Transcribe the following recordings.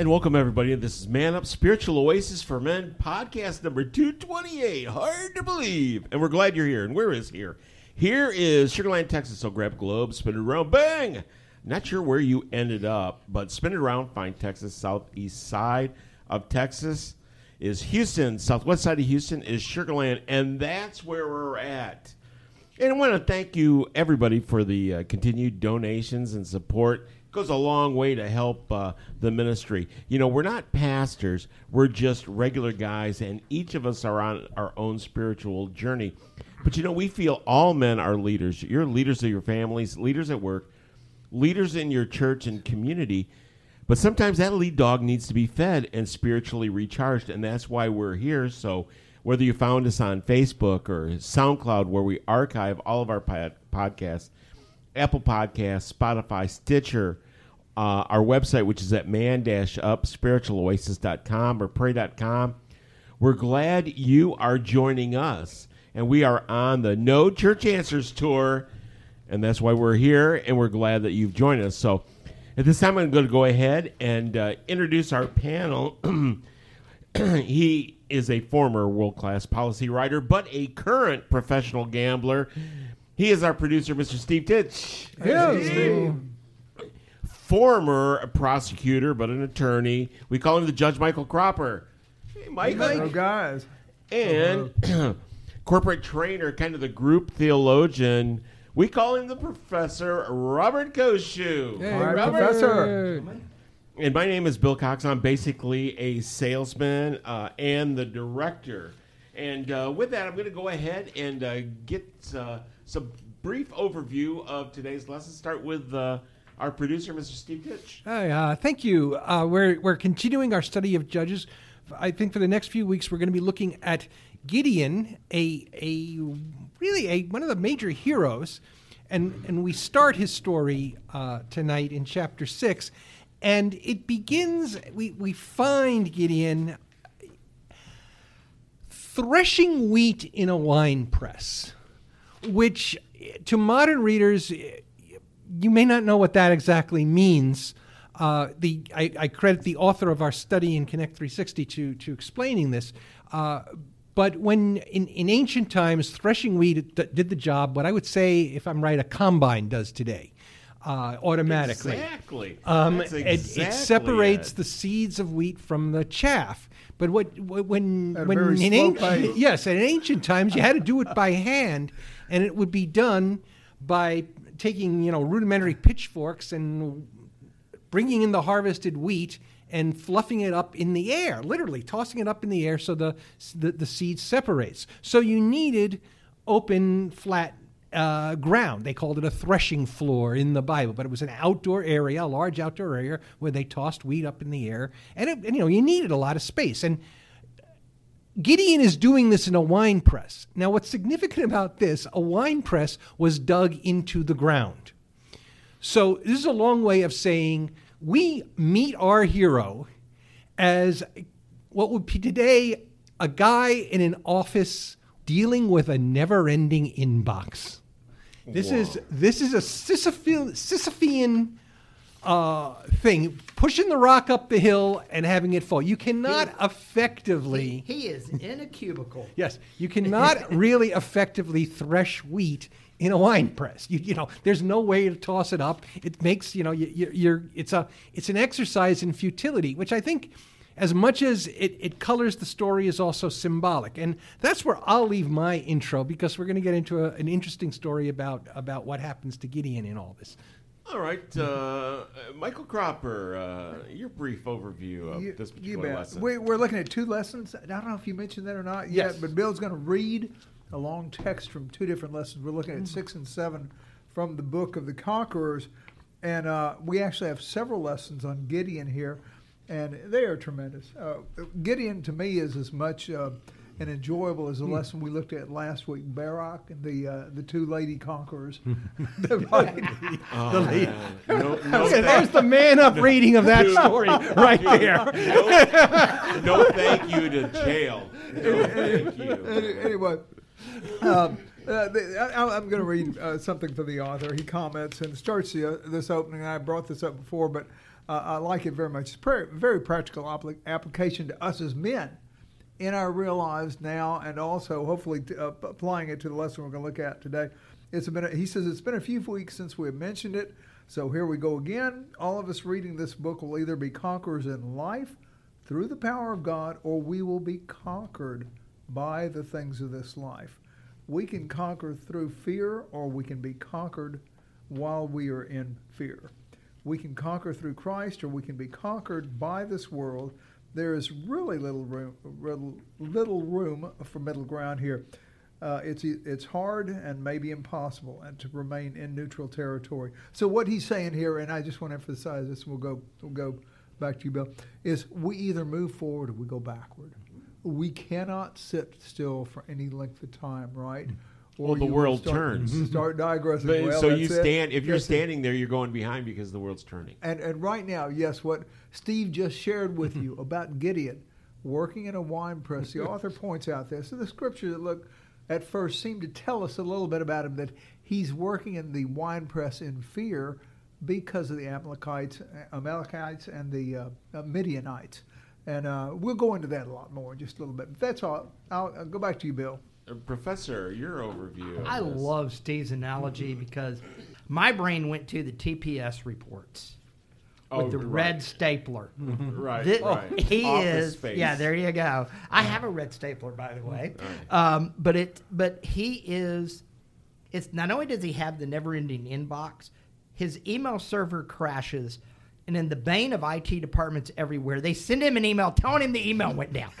And welcome everybody. This is Man Up Spiritual Oasis for Men podcast number 228. Hard to believe. And we're glad you're here. And where is here? Here is Sugarland, Texas. So grab globe, spin it around, bang! Not sure where you ended up, but spin it around, find Texas, southeast side of Texas is Houston, southwest side of Houston is Sugarland, and that's where we're at. And I want to thank you, everybody, for the uh, continued donations and support. Goes a long way to help uh, the ministry. You know, we're not pastors, we're just regular guys, and each of us are on our own spiritual journey. But you know, we feel all men are leaders. You're leaders of your families, leaders at work, leaders in your church and community. But sometimes that lead dog needs to be fed and spiritually recharged, and that's why we're here. So, whether you found us on Facebook or SoundCloud, where we archive all of our pod- podcasts, Apple Podcasts, Spotify, Stitcher, uh, our website, which is at man up spiritualoasis.com or pray.com, we're glad you are joining us. And we are on the No Church Answers Tour, and that's why we're here, and we're glad that you've joined us. So, at this time, I'm going to go ahead and uh, introduce our panel. he is a former world class policy writer, but a current professional gambler. He is our producer, Mr. Steve Titch. Former prosecutor, but an attorney. We call him the Judge Michael Cropper. Hey, Michael. Guys. And corporate trainer, kind of the group theologian. We call him the Professor Robert Koshu. All right, Professor. And my name is Bill Cox. I'm basically a salesman uh, and the director. And uh, with that, I'm going to go ahead and uh, get uh, some brief overview of today's lesson. Start with uh, our producer, Mr. Steve Titch. Hi, uh, thank you. Uh, we're, we're continuing our study of Judges. I think for the next few weeks, we're going to be looking at Gideon, a, a really a, one of the major heroes. And, and we start his story uh, tonight in chapter 6. And it begins, we, we find Gideon threshing wheat in a wine press, which to modern readers, you may not know what that exactly means. Uh, the I, I credit the author of our study in Connect 360 to, to explaining this. Uh, but when in, in ancient times, threshing wheat d- did the job, what I would say, if I'm right, a combine does today, uh, automatically. Exactly. Um, That's it, exactly it separates it. the seeds of wheat from the chaff. But what wh- when when in ancient, yes, in ancient times you had to do it by hand, and it would be done by taking you know rudimentary pitchforks and bringing in the harvested wheat and fluffing it up in the air, literally tossing it up in the air so the the, the seed separates. So you needed open, flat uh, ground. They called it a threshing floor in the Bible, but it was an outdoor area, a large outdoor area where they tossed wheat up in the air, and, it, and you know you needed a lot of space and. Gideon is doing this in a wine press. Now, what's significant about this, a wine press was dug into the ground. So, this is a long way of saying we meet our hero as what would be today a guy in an office dealing with a never ending inbox. This is this is a Sisyphean, Sisyphean uh, thing, pushing the rock up the hill and having it fall. You cannot effectively. He is in a cubicle. Yes, you cannot really effectively thresh wheat in a wine press. You, you know, there's no way to toss it up. It makes you know you, you, you're it's a it's an exercise in futility, which I think, as much as it, it colors the story, is also symbolic, and that's where I'll leave my intro because we're going to get into a, an interesting story about about what happens to Gideon in all this. All right, uh, Michael Cropper, uh, your brief overview of You, this particular lesson. We, we're looking at two lessons. I don't know if you mentioned that or not Yes. yet, but Bill's going to read a long text from two different lessons. We're looking at Mm-hmm. six and seven from the book of the Conquerors, and uh, we actually have several lessons on Gideon here, and they are tremendous. Uh, Gideon to me is as much uh, and enjoyable as the lesson we looked at last week, Barak and the uh, the two lady conquerors. Oh, man. No, no, Okay, there's the man up reading of that story right there. no, no thank you to jail. No thank you. Anyway, um, uh, the, I, I'm going to read uh, something from the author. He comments and starts the, uh, this opening. I brought this up before, but uh, I like it very much. It's very, very practical application to us as men in our real lives now, and also hopefully t- uh, applying it to the lesson we're going to look at today. It's been. A, he says it's been a few weeks since we have mentioned it, so here we go again. All of us reading this book will either be conquerors in life through the power of God, or we will be conquered by the things of this life. We can conquer through fear, or we can be conquered while we are in fear. We can conquer through Christ, or we can be conquered by this world. There is really little room, little, room for middle ground here. Uh, it's it's hard and maybe impossible, and to remain in neutral territory. So what he's saying here, and I just want to emphasize this, and we'll go we'll go back to you, Bill, is we either move forward or we go backward. We cannot sit still for any length of time, right? Well, the world start, turns. Start digressing. But, Well, so you that's it. stand. If you're That's it. standing there, you're going behind because the world's turning. And and right now, yes, what Steve just shared with you about Gideon working in a wine press, the author points out this. So the scripture that look at first seemed to tell us a little bit about him that he's working in the wine press in fear because of the Amalekites, Amalekites and the uh, uh, Midianites. And uh, we'll go into that a lot more in just a little bit. But that's all. I'll, I'll go back to you, Bill. Uh, Professor, your overview. I love Steve's analogy because my brain went to the TPS reports with Oh, the right. red stapler. Right, Thi- right. He Office is. space. Yeah, there you go. I have a red stapler, by the way. Um, but it. But he is. It's not only does he have the never-ending inbox, his email server crashes. And in the bane of IT departments everywhere, they send him an email telling him the email went down.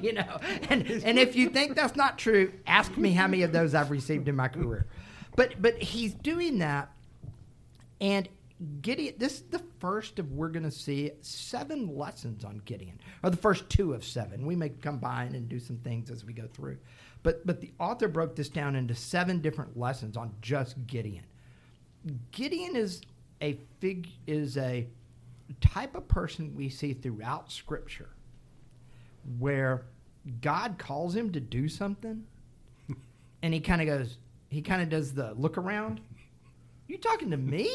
you know, and and if you think that's not true, ask me how many of those I've received in my career. But but he's doing that, and Gideon, this is the first of we're going to see seven lessons on Gideon, or the first two of seven. We may combine and do some things as we go through, but but the author broke this down into seven different lessons on just Gideon. Gideon is a fig is a type of person we see throughout Scripture, where God calls him to do something, and he kind of goes, he kind of does the look around. You talking to me?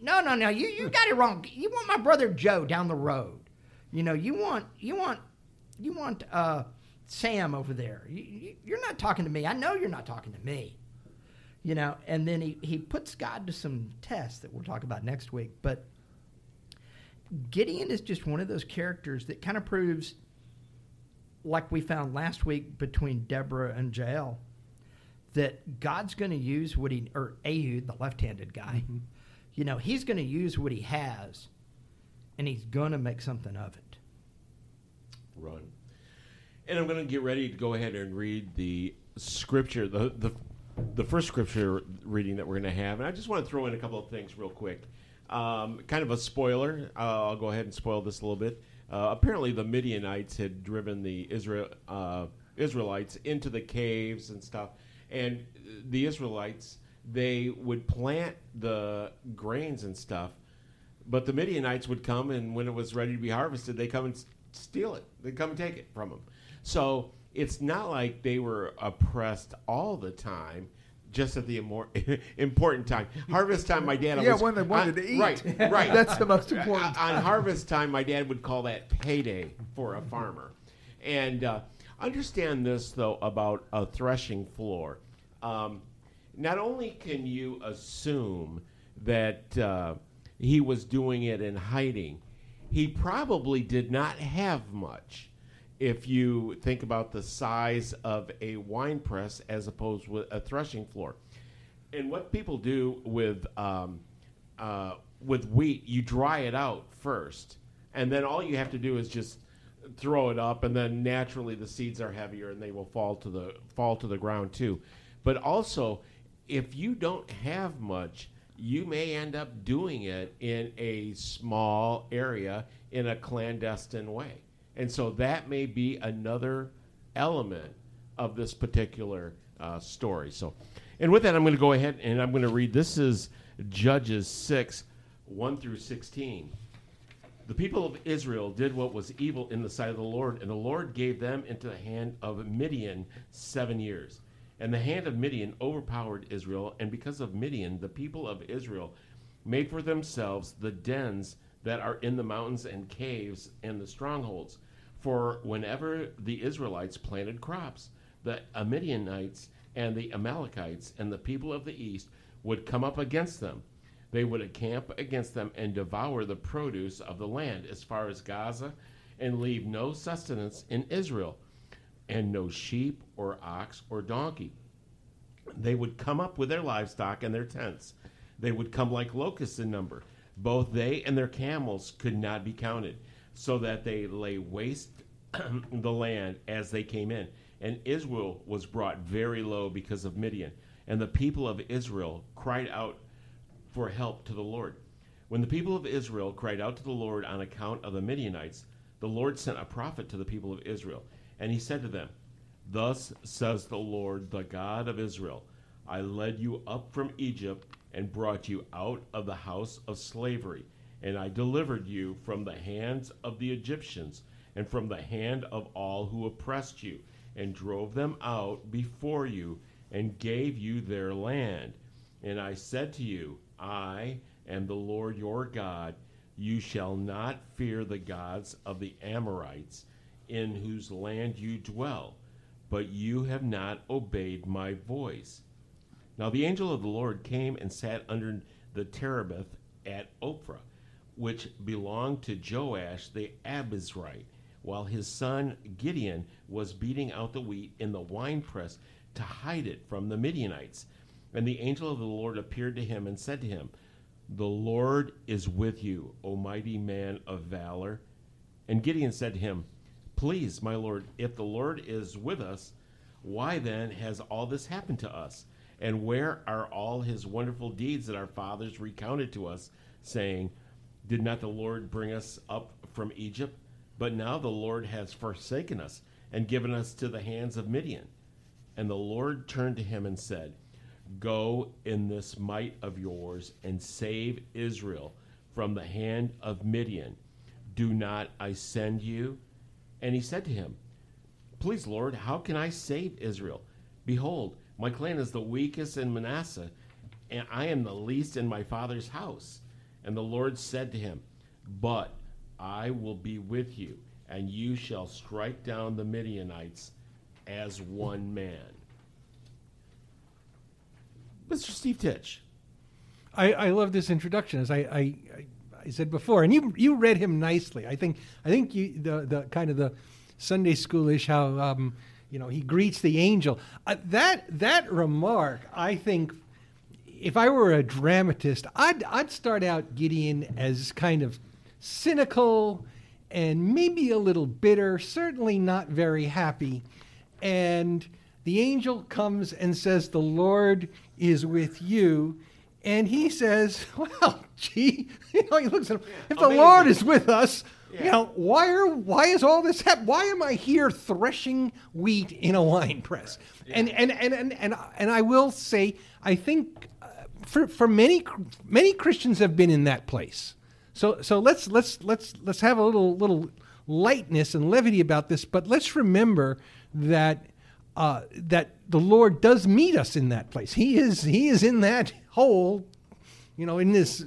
No, no, no. You you got it wrong. You want my brother Joe down the road. You know, you want you want you want uh, Sam over there. You, you, you're not talking to me. I know you're not talking to me. You know, and then he, he puts God to some tests that we'll talk about next week. But Gideon is just one of those characters that kind of proves, like we found last week between Deborah and Jael, that God's going to use what he, or Ehud, the left handed guy, mm-hmm. you know, he's going to use what he has and he's going to make something of it. run. And I'm going to get ready to go ahead and read the scripture, the the, the first scripture reading that we're going to have. And I just want to throw in a couple of things real quick. Um, kind of a spoiler. Uh, I'll go ahead and spoil this a little bit. Uh, apparently, the Midianites had driven the Israel uh, Israelites into the caves and stuff, and the Israelites they would plant the grains and stuff but the Midianites would come, and when it was ready to be harvested, they come and s- steal it. They come and take it from them. So it's not like they were oppressed all the time. Just at the imor- important time, harvest time. My dad, Yeah, when they wanted on- to eat. Right, right. That's the most important On harvest time, my dad would call that payday for a farmer. And uh, understand this though about a threshing floor. Um, not only can you assume that uh, he was doing it in hiding, he probably did not have much. If you think about the size of a wine press as opposed with a threshing floor, and what people do with um, uh, with wheat, you dry it out first, and then all you have to do is just throw it up, and then naturally the seeds are heavier and they will fall to the fall to the ground too. But also, if you don't have much, you may end up doing it in a small area in a clandestine way, and so that may be another element of this particular uh, story. So, and with that, I'm going to go ahead and I'm going to read. This is Judges six, one through sixteen. The people of Israel did what was evil in the sight of the Lord, and the Lord gave them into the hand of Midian seven years. And the hand of Midian overpowered Israel, and because of Midian, the people of Israel made for themselves the dens that are in the mountains and caves and the strongholds. For whenever the Israelites planted crops, the Midianites and the Amalekites and the people of the east would come up against them. They would encamp against them and devour the produce of the land as far as Gaza and leave no sustenance in Israel and no sheep or ox or donkey. They would come up with their livestock and their tents. They would come like locusts in number. Both they and their camels could not be counted, so that they lay waste the land as they came in. And Israel was brought very low because of Midian. And the people of Israel cried out for help to the Lord. When the people of Israel cried out to the Lord on account of the Midianites, the Lord sent a prophet to the people of Israel. And he said to them, Thus says the Lord, the God of Israel I led you up from Egypt and brought you out of the house of slavery, and I delivered you from the hands of the Egyptians and from the hand of all who oppressed you, and drove them out before you, and gave you their land. And I said to you, I am the Lord your God. You shall not fear the gods of the Amorites, in whose land you dwell, but you have not obeyed my voice. Now the angel of the Lord came and sat under the terebinth at Ophrah, which belonged to Joash the Abiezrite, while his son Gideon was beating out the wheat in the winepress to hide it from the Midianites. And the angel of the Lord appeared to him and said to him, The Lord is with you, O mighty man of valor. And Gideon said to him, Please, my Lord, if the Lord is with us, why then has all this happened to us? And where are all his wonderful deeds that our fathers recounted to us, saying, Did not the Lord bring us up from Egypt? But now the Lord has forsaken us and given us to the hands of Midian. And the Lord turned to him and said, Go in this might of yours and save Israel from the hand of Midian. Do not I send you? And he said to him, Please, Lord, how can I save Israel? Behold, my clan is the weakest in Manasseh, and I am the least in my father's house. And the Lord said to him, But I will be with you, and you shall strike down the Midianites as one man. Mr. Steve Titch. I, I love this introduction, as I, I, I, said before, and you you read him nicely. I think I think you the the kind of the Sunday schoolish how um, you know he greets the angel. Uh, that that remark, I think, if I were a dramatist, I'd I'd start out Gideon as kind of cynical and maybe a little bitter, certainly not very happy, and the angel comes and says, "The Lord is with you." And he says, "Well, gee, you know, he looks at him. If the amazing. Lord is with us, you know, why are why is all this happening? Why am I here threshing wheat in a wine press?" And, and and and and and I will say, I think uh, for for many many Christians have been in that place. So so let's let's let's let's have a little little lightness and levity about this, but let's remember that uh, that the Lord does meet us in that place. He is He is in that hole, you know, in this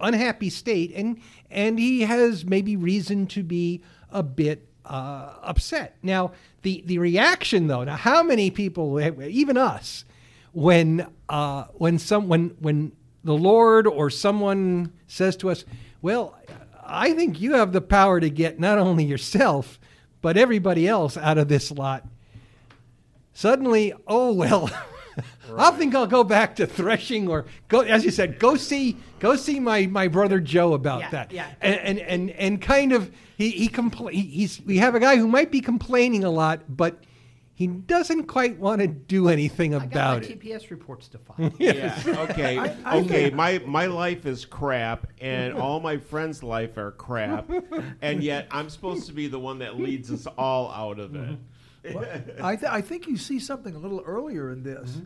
unhappy state, and and He has maybe reason to be a bit uh, upset. Now, the the reaction though, now how many people, even us, when uh, when some when when the Lord or someone says to us, "Well, I think you have the power to get not only yourself but everybody else out of this lot." Suddenly, oh well, I think I'll go back to threshing or go, as you said, go see go see my, my brother Joe about Yeah, that. yeah. And, and and and kind of he he compl- he's we have a guy who might be complaining a lot, but he doesn't quite want to do anything I got about my it. TPS reports to file. Yeah. Okay. I okay. think- My my life is crap, and all my friends' life are crap, and yet I'm supposed to be the one that leads us all out of it. Mm-hmm. I, th- I think you see something a little earlier in this. Mm-hmm.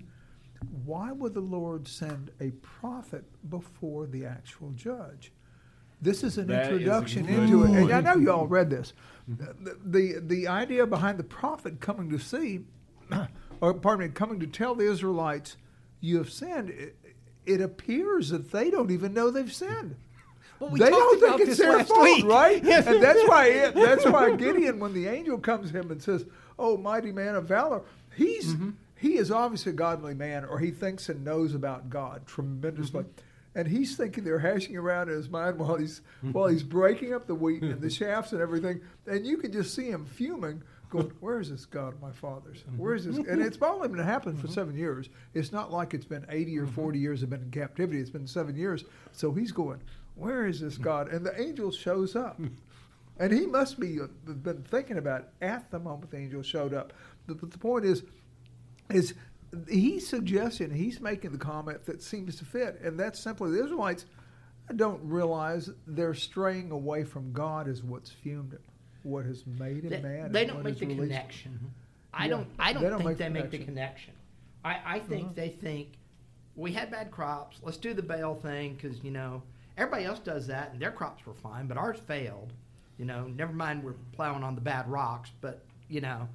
Why would the Lord send a prophet before the actual judge? This is an That is a introduction good into it, and I know you all mm-hmm. read this. The, the the idea behind the prophet coming to see, or pardon me, coming to tell the Israelites, "You have sinned." It, it appears that they don't even know they've sinned. Well, we they don't think it's their fault, week. right? Yes. And that's why it, that's why Gideon, when the angel comes to him and says, "Oh, mighty man of valor," he's Mm-hmm. he is obviously a godly man, or he thinks and knows about God tremendously. Mm-hmm. And he's thinking they're hashing around in his mind while he's while he's breaking up the wheat and the shafts and everything, and you can just see him fuming, going, "Where is this God of my fathers? Where is this?" And it's only been happening for seven years. It's not like it's been eighty or forty years have been in captivity. It's been seven years. So he's going, "Where is this God?" And the angel shows up. And he must be uh, been thinking about it at the moment the angel showed up. But, but the point is, is he's suggesting he's making the comment that seems to fit, and that's simply the Israelites don't realize they're straying away from God is what's fumed him, what has made him They, mad. they don't make the released- connection. I Yeah, don't. I don't, they don't think make they the make the connection. I, I think Uh-huh. they think we had bad crops. Let's do the Baal thing because you know everybody else does that and their crops were fine, but ours failed. You know, never mind we're plowing on the bad rocks, but you know,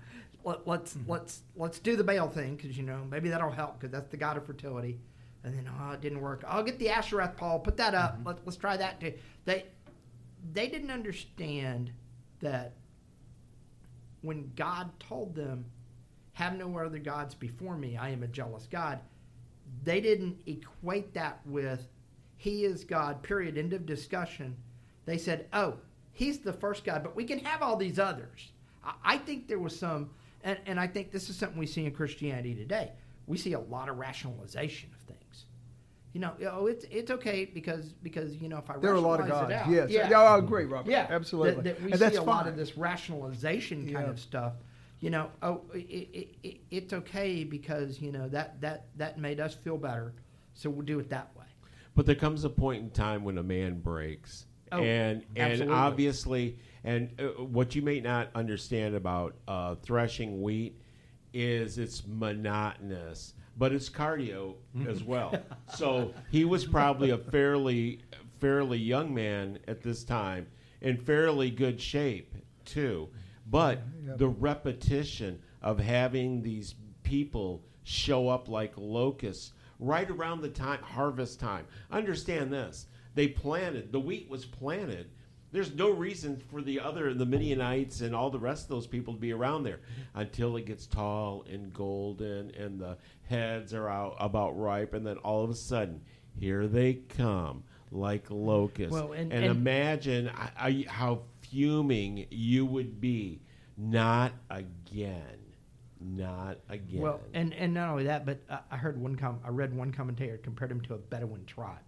let, let's Mm-hmm. let's let's do the Baal thing because you know maybe that'll help because that's the god of fertility. And then oh, it didn't work. I'll get the Asherah pole, put that up. Mm-hmm. Let, let's try that too. They they didn't understand that when God told them, Have no other gods before me, I am a jealous God, they didn't equate that with He is God, period, end of discussion. They said, Oh, He's the first God, but we can have all these others. I, I think there was some, and, and I think this is something we see in Christianity today. We see a lot of rationalization of things. You know, oh, it's it's okay because because you know if I There are a lot of gods. out, Yes, yeah, yeah I agree, Robert. yeah, absolutely. That, that we and see that's a fine. lot of this rationalization kind Yeah. of stuff. You know, oh, it, it, it, it's okay because you know that that that made us feel better, so we'll do it that way. But there comes a point in time when a man breaks, Oh, and and obviously, and uh, what you may not understand about uh, threshing wheat is it's monotonous, but it's cardio as well. so he was probably a fairly fairly young man at this time, in fairly good shape too. But Yep. the repetition of having these people show up like locusts right around the time harvest time. Understand this. They planted the wheat was planted. There's no reason for the other the Midianites and all the rest of those people to be around there until it gets tall and golden and the heads are out about ripe and then all of a sudden here they come like locusts. Well, and- and, and- imagine I, I, how fuming you would be. Not again. Not again. Well, and and not only that, but uh, I heard one com- I read one commentator compared him to a Bedouin tribe,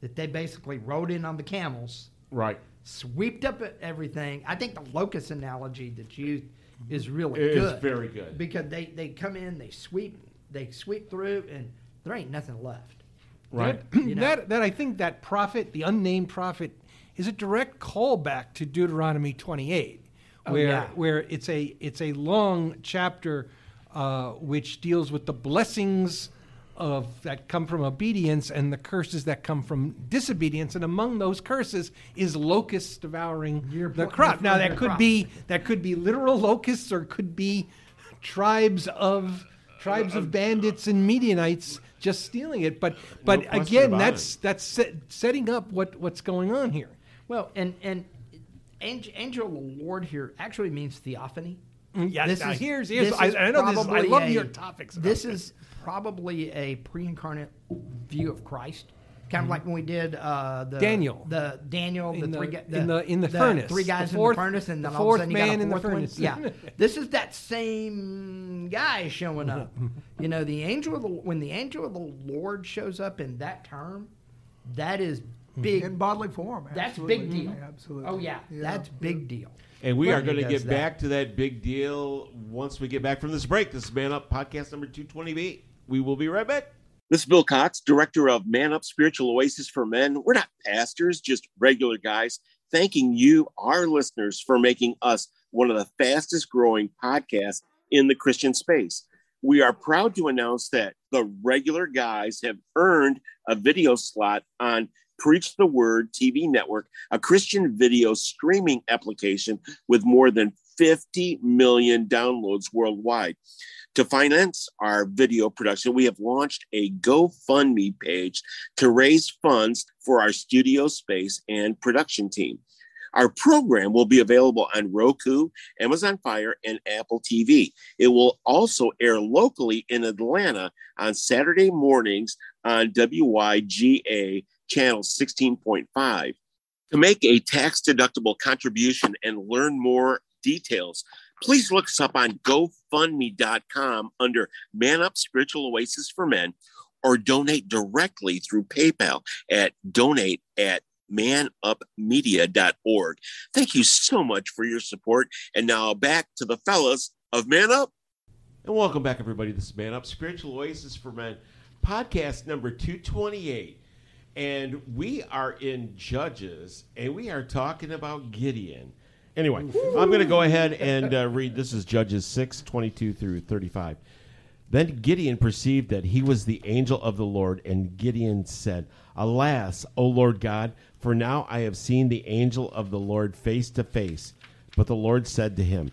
that they basically rode in on the camels, right. sweeped up everything. I think the locust analogy that you is really It is good. It's very good. because they they come in, they sweep, they sweep through, and there ain't nothing left. Right. That, You know? that, that I think that prophet, the unnamed prophet, is a direct callback to Deuteronomy 28, Oh, where yeah. where it's a it's a long chapter uh, which deals with the blessings of that come from obedience and the curses that come from disobedience, and among those curses is locusts devouring Your the crop. Now that could crop. be that could be literal locusts, or could be tribes of tribes of bandits and Midianites just stealing it. But but question again, that's it. that's set, setting up what what's going on here. Well, and and angel, angel of the Lord here actually means theophany. Yeah, This is- here's, here's this I, is I know this. Is, I probably love a- your topics. about This is probably a pre-incarnate view of Christ, kind of like when we did uh, the. Daniel. the Daniel, the In three the- in the- in the furnace. three guys The fourth- in the furnace, and the then all of a sudden you got man a in the fourth one. furnace. Yeah, this is that same guy showing up. you know, the angel of the when the angel of the Lord shows up in that term, that is Mm-hmm. big. in bodily form. That's big deal. Mm-hmm. Absolutely. Oh yeah, that's big deal. And we When are going to get that. back to that big deal once we get back from this break. This is Man Up Podcast number 228. We will be right back. This is Bill Cox, director of Man Up Spiritual Oasis for Men. We're not pastors, just regular guys. Thanking you, our listeners, for making us one of the fastest growing podcasts in the Christian space. We are proud to announce that the regular guys have earned a video slot on Preach the Word TV network, a Christian video streaming application with more than 50 million downloads worldwide. To finance our video production, we have launched a GoFundMe page to raise funds for our studio space and production team. Our program will be available on Roku, Amazon Fire, and Apple TV. It will also air locally in Atlanta on Saturday mornings on WYGA channel 16.5. To make a tax deductible contribution and learn more details, please look us up on GoFundMe.com under Man Up Spiritual Oasis for Men or donate directly through PayPal at donate at manupmedia.org. Thank you so much for your support. And now back to the fellas of Man Up. And welcome back, everybody. This is Man Up Spiritual Oasis for Men, podcast number 228. And we are in Judges, and we are talking about Gideon. Anyway, I'm going to go ahead and uh, read. This is Judges 6 22 through 35. Then Gideon perceived that he was the angel of the Lord, and Gideon said, Alas, O Lord God, for now I have seen the angel of the Lord face to face. But the Lord said to him,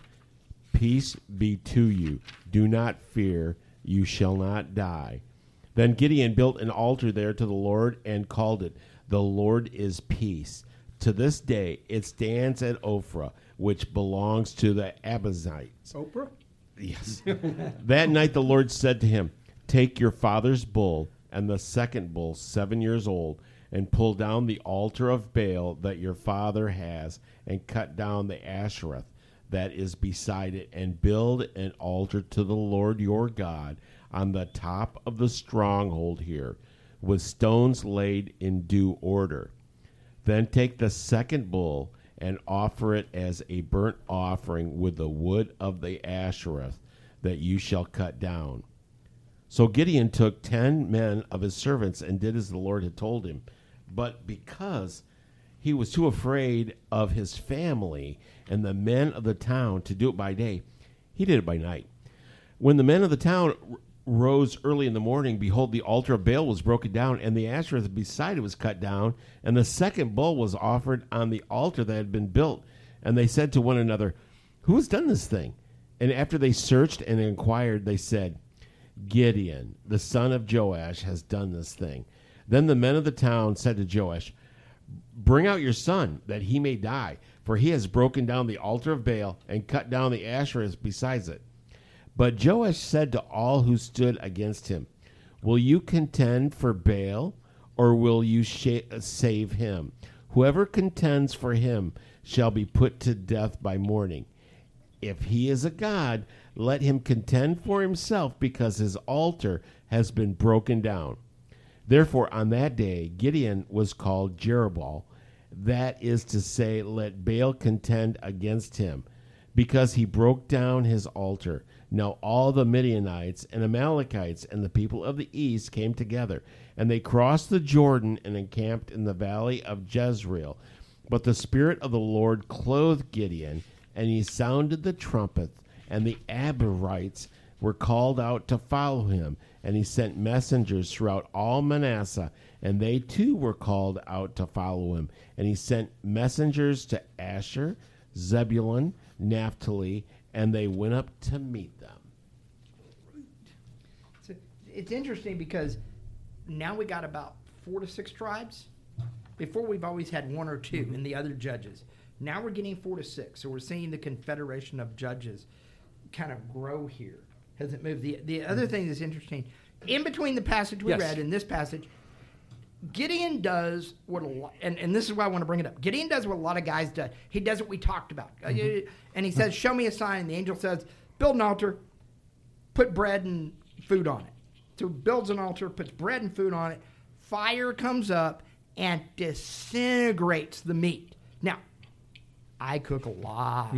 Peace be to you. Do not fear. You shall not die. Then Gideon built an altar there to the Lord and called it, The Lord is Peace. To this day, it stands at Ophrah, which belongs to the Abiezrites. Oprah? Yes. that night the Lord said to him, Take your father's bull and the second bull, seven years old, and pull down the altar of Baal that your father has, and cut down the Asherah that is beside it, and build an altar to the Lord your God on the top of the stronghold here, with stones laid in due order. Then take the second bull and offer it as a burnt offering with the wood of the Asherah that you shall cut down. So Gideon took ten men of his servants and did as the Lord had told him. But because he was too afraid of his family and the men of the town to do it by day, he did it by night. When the men of the town rose early in the morning, behold, the altar of Baal was broken down, and the Asherah beside it was cut down, and the second bull was offered on the altar that had been built. And they said to one another, Who has done this thing? And after they searched and inquired, they said, Gideon, the son of Joash, has done this thing. Then the men of the town said to Joash, Bring out your son, that he may die, for he has broken down the altar of Baal and cut down the Asherahs besides it. But Joash said to all who stood against him, Will you contend for Baal, or will you sh- save him? Whoever contends for him shall be put to death by morning. If he is a god, let him contend for himself, because his altar has been broken down. Therefore, on that day, Gideon was called Jerubbaal, that is to say, let Baal contend against him, because he broke down his altar. Now all the Midianites and Amalekites and the people of the east came together, and they crossed the Jordan and encamped in the valley of Jezreel. But the Spirit of the Lord clothed Gideon, and he sounded the trumpet, and the Abiezrites were called out to follow him. And he sent messengers throughout all Manasseh, and they too were called out to follow him. And he sent messengers to Asher, Zebulun, Naphtali, and they went up to meet them. It's, it's interesting because now we got about four to six tribes. Before we've always had one or 2 in the other judges. Now we're getting four to six. So we're seeing the confederation of judges kind of grow here. Has it moved? The the other mm-hmm. thing that's interesting, in between the passage we Yes. read and this passage, Gideon does what a lot, and, and this is why I want to bring it up. Gideon does what a lot of guys do. He does what we talked about. Uh, And he says, Show me a sign. And the angel says, Build an altar, put bread and food on it. So he builds an altar, puts bread and food on it. Fire comes up and disintegrates the meat. Now, I cook a lot.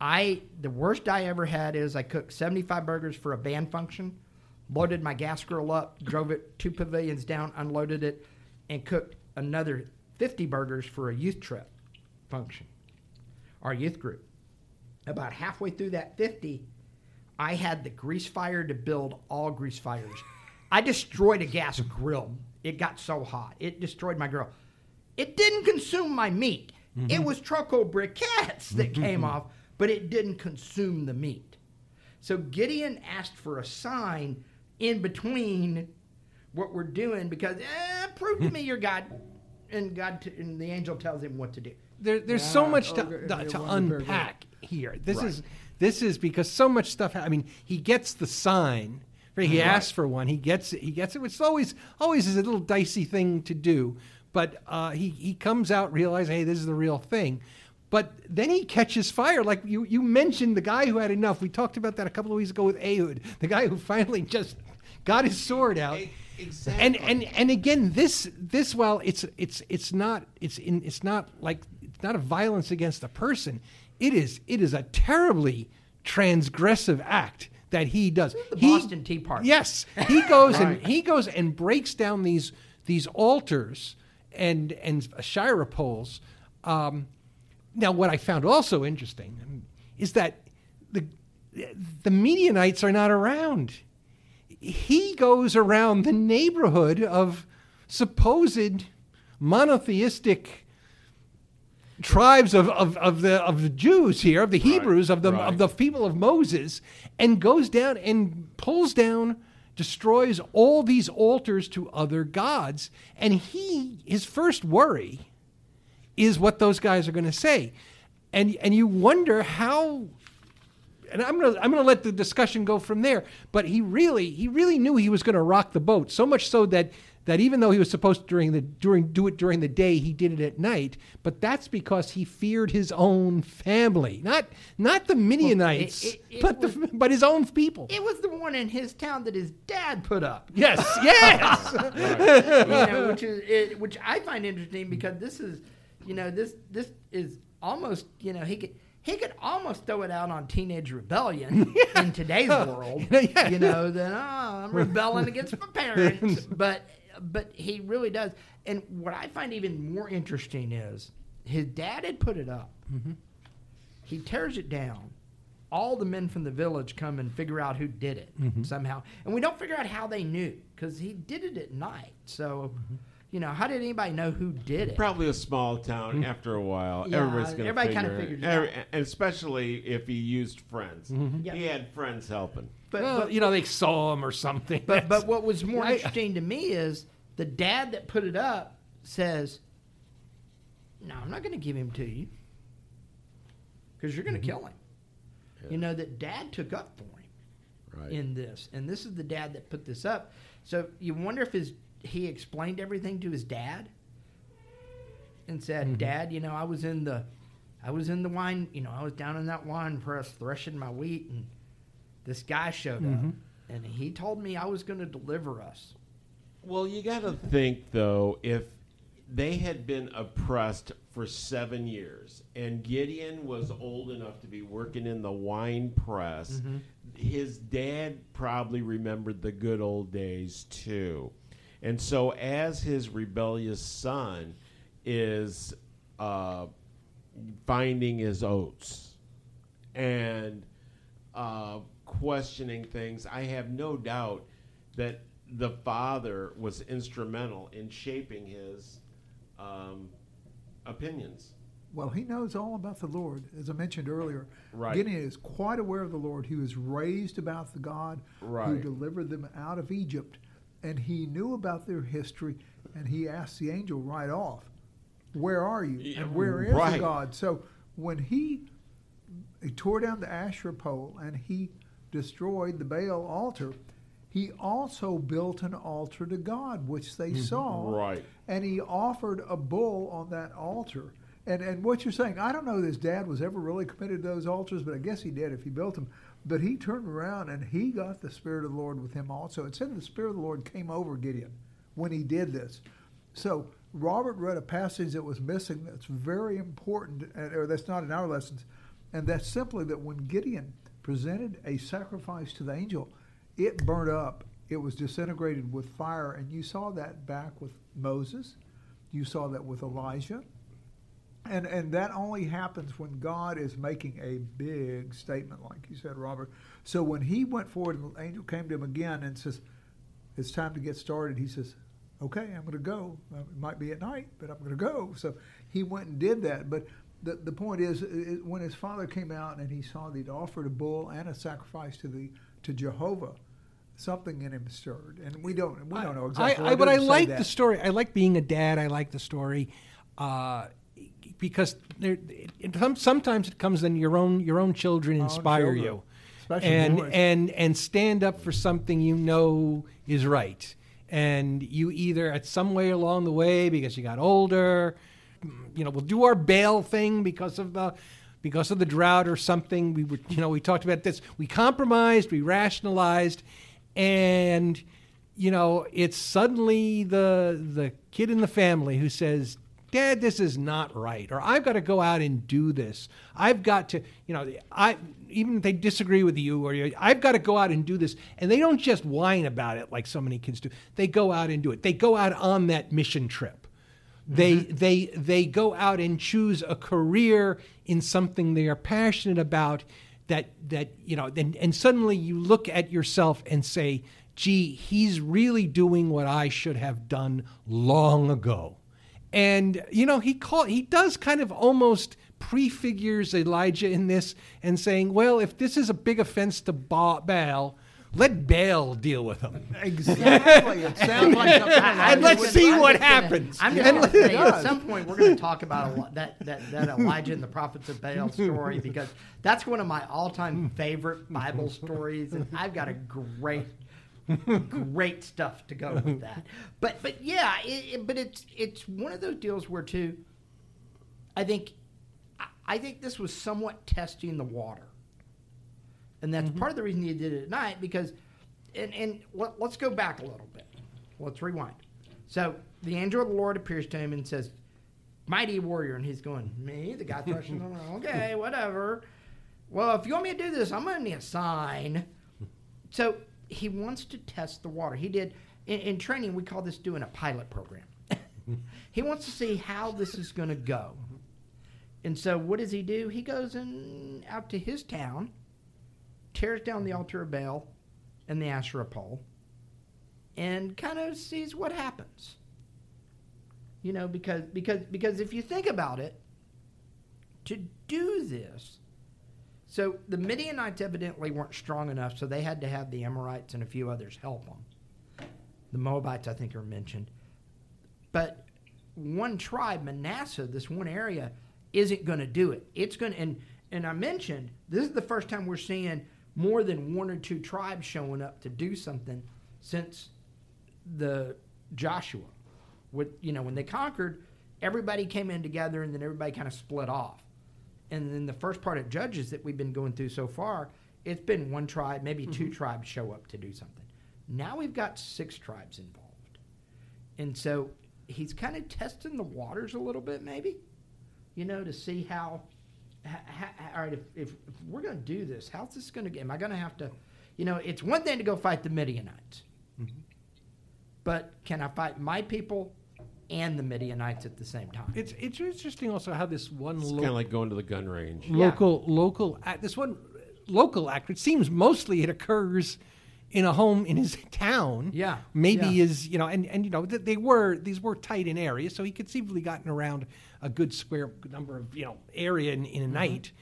I the worst I ever had is I cooked 75 burgers for a band function, loaded my gas grill up, drove it two pavilions down, unloaded it, and cooked another 50 burgers for a youth trip function, our youth group. About halfway through that 50, I had the grease fire to build all grease fires. I destroyed a gas grill. It got so hot. It destroyed my grill. It didn't consume my meat. It mm-hmm. was charcoal briquettes that mm-hmm. came off, but it didn't consume the meat. So Gideon asked for a sign in between what we're doing because eh, prove to me you're God, and God t- and the angel tells him what to do. there, there's so much to, okay, to, to unpack here. This is this is because so much stuff. ha- I mean, he gets the sign. Right? He asks for one. He gets it. He gets it. Which always always is a little dicey thing to do. But uh, he he comes out realizing, hey, this is the real thing. But then he catches fire. Like you, you mentioned the guy who had enough. We talked about that a couple of weeks ago with Ehud, the guy who finally just got his sword out. Exactly. And and and again, this this while it's it's it's not it's in it's not like it's not a violence against a person. It is it is a terribly transgressive act that he does. The He- Boston Tea Party. Yes, he goes and he goes and breaks down these these altars and and Asherah poles. Um, now, what I found also interesting is that the the Midianites are not around. He goes around the neighborhood of supposed monotheistic tribes of, of, of the of the Jews here, of the Hebrews, of the right. of the people of Moses, and goes down and pulls down, destroys all these altars to other gods. And he his first worry is what those guys are going to say. And and you wonder how and I'm gonna I'm gonna let the discussion go from there. But he really he really knew he was gonna rock the boat so much so that that even though he was supposed to during the during do it during the day, he did it at night. But that's because he feared his own family, not not the Midianites, it- it but was- the but his own people. It was the one in his town that his dad put up. yes, yes. you know, which is it, which I find interesting because this is, you know, this this is almost, you know, he could he could almost throw it out on teenage rebellion in today's world. Yeah. You know, that oh, I'm rebelling against my parents, but but he really does. And what I find even more interesting is his dad had put it up. Mm-hmm. He tears it down. All the men from the village come and figure out who did it mm-hmm. somehow, and we don't figure out how they knew because he did it at night. So, mm-hmm. You know, how did anybody know who did it? Probably a small town. Hmm. After a while, Yeah, everybody's going to everybody figure kinda figured it Every- out. and especially if he used friends. Mm-hmm. Yeah. He had friends helping. But, well, but, you know, they saw him or something. but but what was more I- interesting to me is the dad that put it up says, "No, I'm not going to give him to you because you're going to mm-hmm. kill him." You know that dad took up for him. Right. in this, and this is the dad that put this up. So you wonder if his he explained everything to his dad and said, mm-hmm. "Dad, you know, I was in the, I was in the wine, you know, I was down in that wine press threshing my wheat, and this guy showed up, mm-hmm. and he told me I was going to deliver us." Well, you got to think though, if they had been oppressed for seven years, and Gideon was old enough to be working in the wine press, mm-hmm. his dad probably remembered the good old days too, and so as his rebellious son is uh, finding his oats and uh, questioning things, I have no doubt that the father was instrumental in shaping his um, opinions. Well, he knows all about the Lord, as I mentioned earlier. Right. Gideon is quite aware of the Lord. He was raised about the God who delivered them out of Egypt, and he knew about their history. And he asked the angel right off, "Where are you? And where is right. God?" So when he, he tore down the Asherah pole and he destroyed the Baal altar, he also built an altar to God, which they saw Mm-hmm. Right. and he offered a bull on that altar. And and what you're saying, I don't know that his dad was ever really committed to those altars, but I guess he did if he built them. But he turned around and he got the Spirit of the Lord with him also. It said the Spirit of the Lord came over Gideon when he did this. So Robert read a passage that was missing that's very important, or that's not in our lessons, and that's simply that when Gideon presented a sacrifice to the angel, it burnt up. It was disintegrated with fire, and you saw that back with Moses. You saw that with Elijah. And and that only happens when God is making a big statement, like you said, Robert. So when he went forward, and the angel came to him again and says, "It's time to get started." He says, "Okay, I'm going to go. Uh, It might be at night, but I'm going to go." So he went and did that. But the the point is, when his father came out and he saw that he'd offered a bull and a sacrifice to the to Jehovah, something in him stirred, and we don't we don't know exactly. I, I, but I like that. the story. I like being a dad. I like the story uh, because there, sometimes it comes in your own your own children inspire children, you, especially and boys. and and stand up for something you know is right. And you either at some way along the way because you got older, you know, we'll do our Baal thing because of the because of the drought or something. We were, you know, we talked about this. We compromised, we rationalized, and you know, it's suddenly the the kid in the family who says, "Dad, this is not right," or "I've got to go out and do this. I've got to," you know, I even if they disagree with you or you, I've got to go out and do this, and they don't just whine about it like so many kids do. They go out and do it. They go out on that mission trip. They mm-hmm. they they go out and choose a career in something they are passionate about. That that you know, and, and suddenly you look at yourself and say, "Gee, he's really doing what I should have done long ago." And you know, he call he does kind of almost prefigures Elijah in this and saying, "Well, if this is a big offense to ba- Baal." Let Baal deal with him. exactly. It sounds like something. I- And I'm let's just- see I'm what just gonna- happens. I'm just And gonna say, at some point, we're going to talk about a, that, that, that Elijah and the prophets of Baal story because that's one of my all-time favorite Bible stories, and I've got a great, great stuff to go with that. But but yeah, it, it- but it's it's one of those deals where too. I think, I- think this was somewhat testing the water. And that's mm-hmm. part of the reason you did it at night because and and let, let's go back a little bit. Let's rewind. So the angel of the lord appears to him and says mighty warrior and he's going me the guy threshing the okay whatever. Well if you want me to do this i'm gonna need a sign. So he wants to test the water. He did in, in training we call this doing a pilot program. He wants to see how this is going to go. And so what does he do? He goes in out to his town tears down the altar of Baal and the Asherah pole and kind of sees what happens. You know, because because because if you think about it, to do this, so the Midianites evidently weren't strong enough, so they had to have the Amorites and a few others help them. The Moabites, I think, are mentioned, but one tribe, Manasseh, this one area, isn't going to do it. It's going to, and and I mentioned this is the first time we're seeing more than one or two tribes showing up to do something since the Joshua. With you know when they conquered, everybody came in together, and then everybody kind of split off. And then the first part of Judges that we've been going through so far, it's been one tribe, maybe two mm-hmm. tribes show up to do something. Now we've got six tribes involved. And so he's kind of testing the waters a little bit, maybe, you know, to see how, ha, ha, all right, if, if, if we're going to do this, how's this going to get, am I going to have to, you know, it's one thing to go fight the Midianites, mm-hmm. but can I fight my people and the Midianites at the same time? It's it's interesting also how this one It's lo- kind of like going to the gun range. local local act, this one local actor. It seems mostly it occurs in a home in his town. Yeah, maybe yeah. is you know, and and you know th- they were these were tight in areas, so he conceivably gotten around a good square number of you know area in, in a mm-hmm. night,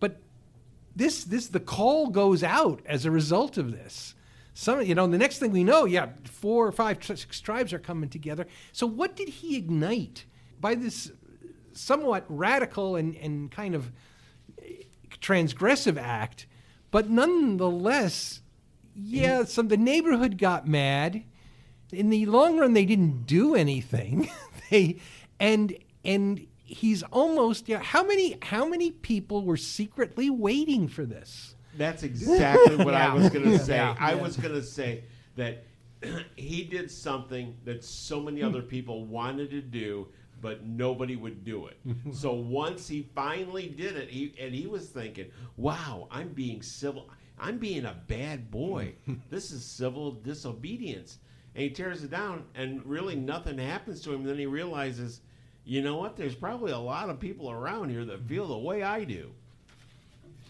but this this the call goes out as a result of this. Some you know the next thing we know, yeah, four or five six tribes are coming together. So what did he ignite by this somewhat radical and and kind of eh, transgressive act, but nonetheless, yeah, mm-hmm. some the neighborhood got mad. In the long run, they didn't do anything. they and and he's almost yeah. How many how many people were secretly waiting for this? That's exactly what I was going to say. I was going to say that he did something that so many other people wanted to do, but nobody would do it. so once he finally did it, he and he was thinking, "Wow, I'm being civil. I'm being a bad boy. this is civil disobedience." And he tears it down, and really nothing happens to him. then he realizes, you know what? There's probably a lot of people around here that feel the way I do.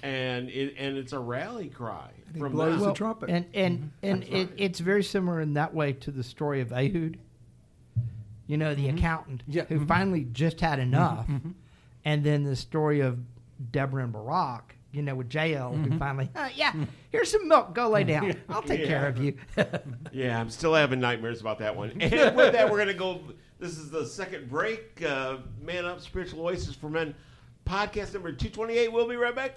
And it, and it's a rally cry he from blows them. the trumpet. And and and it, it's very similar in that way to the story of Ehud. You know, the accountant Yeah. who Mhm. finally just had enough, and then the story of Deborah and Barak. You know, with Jael who finally, "Uh, yeah, here's some milk. Go lay down. I'll take care of you. Yeah, I'm still having nightmares about that one. And with that, we're going to go. This is the second break. Uh, Man Up Spiritual Oasis for Men podcast number 228. We'll be right back.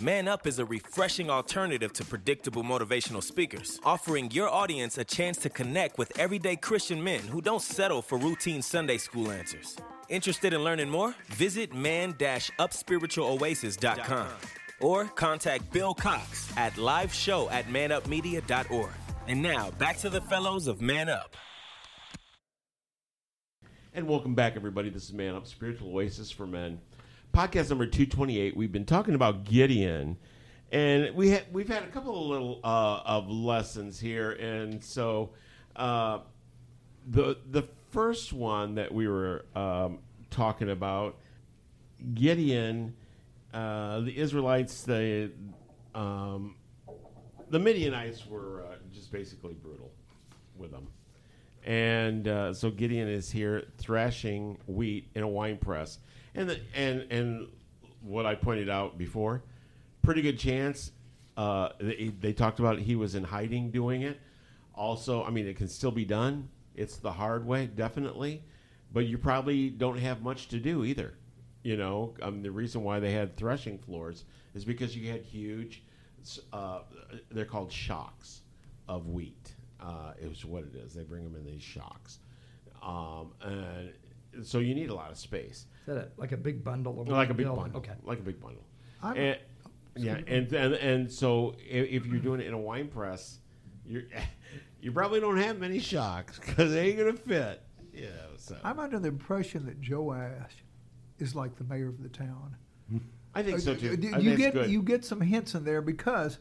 Man Up is a refreshing alternative to predictable motivational speakers, offering your audience a chance to connect with everyday Christian men who don't settle for routine Sunday school answers. Interested in learning more? Visit man-upspiritualoasis.com or contact Bill Cox at liveshow at manupmedia.org. And now, back to the fellows of Man Up. And welcome back, everybody. This is Man Up Spiritual Oasis for Men, podcast number two twenty eight. We've been talking about Gideon, and we had we've had a couple of little uh, of lessons here, and so uh, the the first one that we were um, talking about Gideon, uh, the Israelites, the um, the Midianites were uh, just basically brutal with them. And uh, so Gideon is here thrashing wheat in a wine press, and the, and and what I pointed out before, pretty good chance. Uh, they, they talked about he was in hiding doing it. Also, I mean, it can still be done. It's the hard way, definitely, but you probably don't have much to do either. You know, um, the reason why they had threshing floors is because you had huge. Uh, they're called shocks of wheat. Uh, is what it is. They bring them in these shocks, um, and so you need a lot of space, Is that a, like a big bundle of like a big bill? bundle. Okay. like a big bundle. And, yeah, and, and and so if, if you're doing it in a wine press, you you probably don't have many shocks because they ain't gonna fit. Yeah, so I'm under the impression that Joash is like the mayor of the town. I think so too. uh, I You get good. you get some hints in there because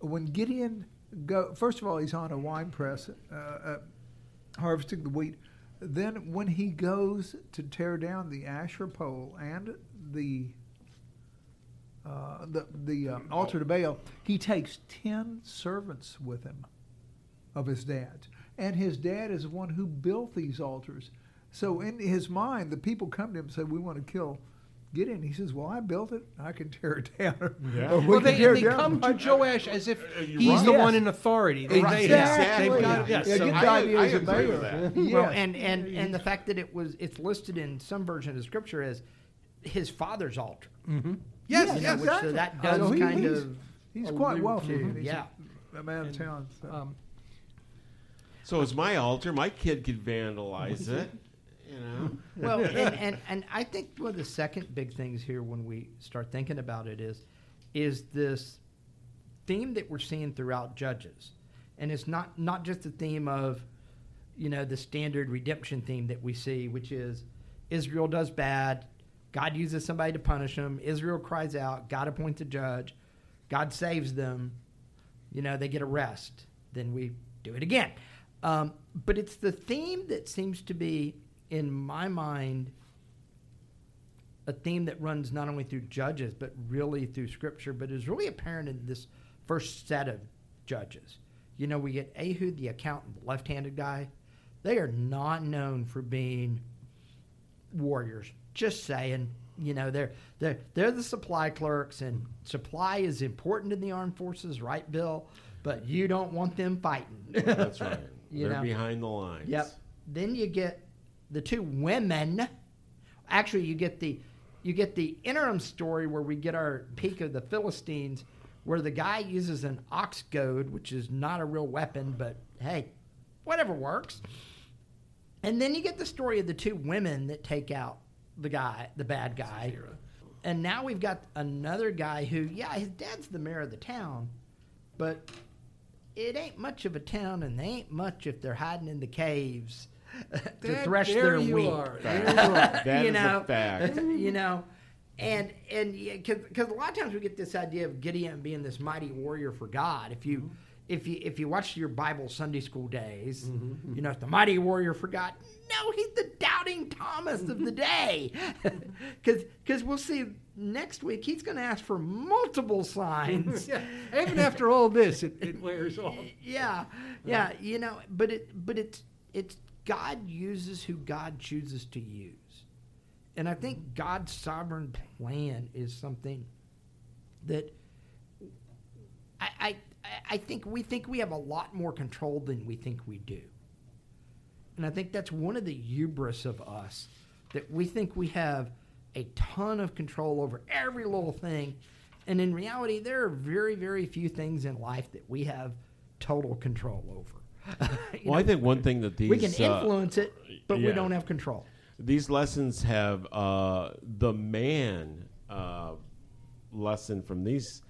when Gideon go, first of all, he's on a wine press, uh, uh, harvesting the wheat. Then when he goes to tear down the Asherah pole and the uh, the the uh, altar to Baal, he takes ten servants with him of his dad's, and his dad is the one who built these altars. So in his mind, the people come to him and say, "We want to kill Gideon." He says, "Well, I built it. I can tear it down." Yeah. We Well, they, tear they down." come to Joash as if he's right. the Yes. one in authority. They, they, Exactly. they've got, Yeah. yes, Yeah, so- get I- I as a agree with that. Yeah. Well, and and and the fact that it was it's listed in some version of scripture as his father's altar. yes, You know, yes. which so that does Oh, he- kind he's- of He's quite wealthy. to- and he's yeah. a, a man of town. So. Um, so it's my altar. My kid could vandalize it. Know. well, and, and and I think one of the second big things here when we start thinking about it is is this theme that we're seeing throughout Judges, and it's not not just the theme of you know the standard redemption theme that we see, which is Israel does bad, God uses somebody to punish them, Israel cries out, God appoints a judge, God saves them, you know they get a rest, then we do it again. Um, but it's the theme that seems to be in my mind a theme that runs not only through judges but really through scripture but is really apparent in this first set of judges you know we get ehud the accountant the left-handed guy they are not known for being warriors just saying you know they're they're they're the supply clerks and supply is important in the armed forces right bill but you don't want them fighting That's right. They're know. behind the lines. Yep. Then you get the two women. Actually, you get the you get the interim story where we get our peak of the Philistines, where the guy uses an ox goad, which is not a real weapon, but hey, whatever works. And then you get the story of the two women that take out the guy, the bad guy. and now we've got another guy who, yeah, his dad's the mayor of the town, but it ain't much of a town, and they ain't much if they're hiding in the caves to That- thresh there their you wheat. are. There you are. That you is know, a fact. you know, and and because a lot of times we get this idea of Gideon being this mighty warrior for God. If you Mm-hmm. if you if you watch your Bible Sunday school days, Mm-hmm. you know, the mighty warrior for God. No, he's the doubting Thomas of the day. Because we'll see next week he's going to ask for multiple signs. Yeah. Even after all this, it, it wears off. yeah, yeah, you know, but it but it's it's God uses who God chooses to use. And I think mm-hmm. God's sovereign plan is something that I, I I think we think we have a lot more control than we think we do. And I think that's one of the hubris of us that we think we have a ton of control over every little thing. And in reality, there are very, very few things in life that we have total control over. Well, I think one thing that these we can uh, influence it, but we don't have control. these lessons have uh, the man uh, lesson from these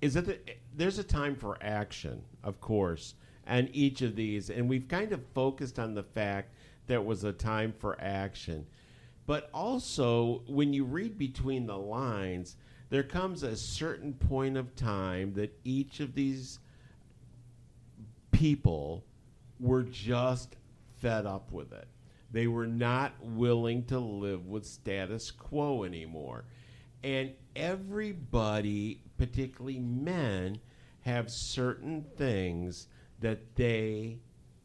is that the, there's a time for action, of course, and each of these, and we've kind of focused on the fact there was a time for action, but also when you read between the lines, there comes a certain point of time that each of these people were just fed up with it. They were not willing to live with status quo anymore. And everybody, particularly men, have certain things that they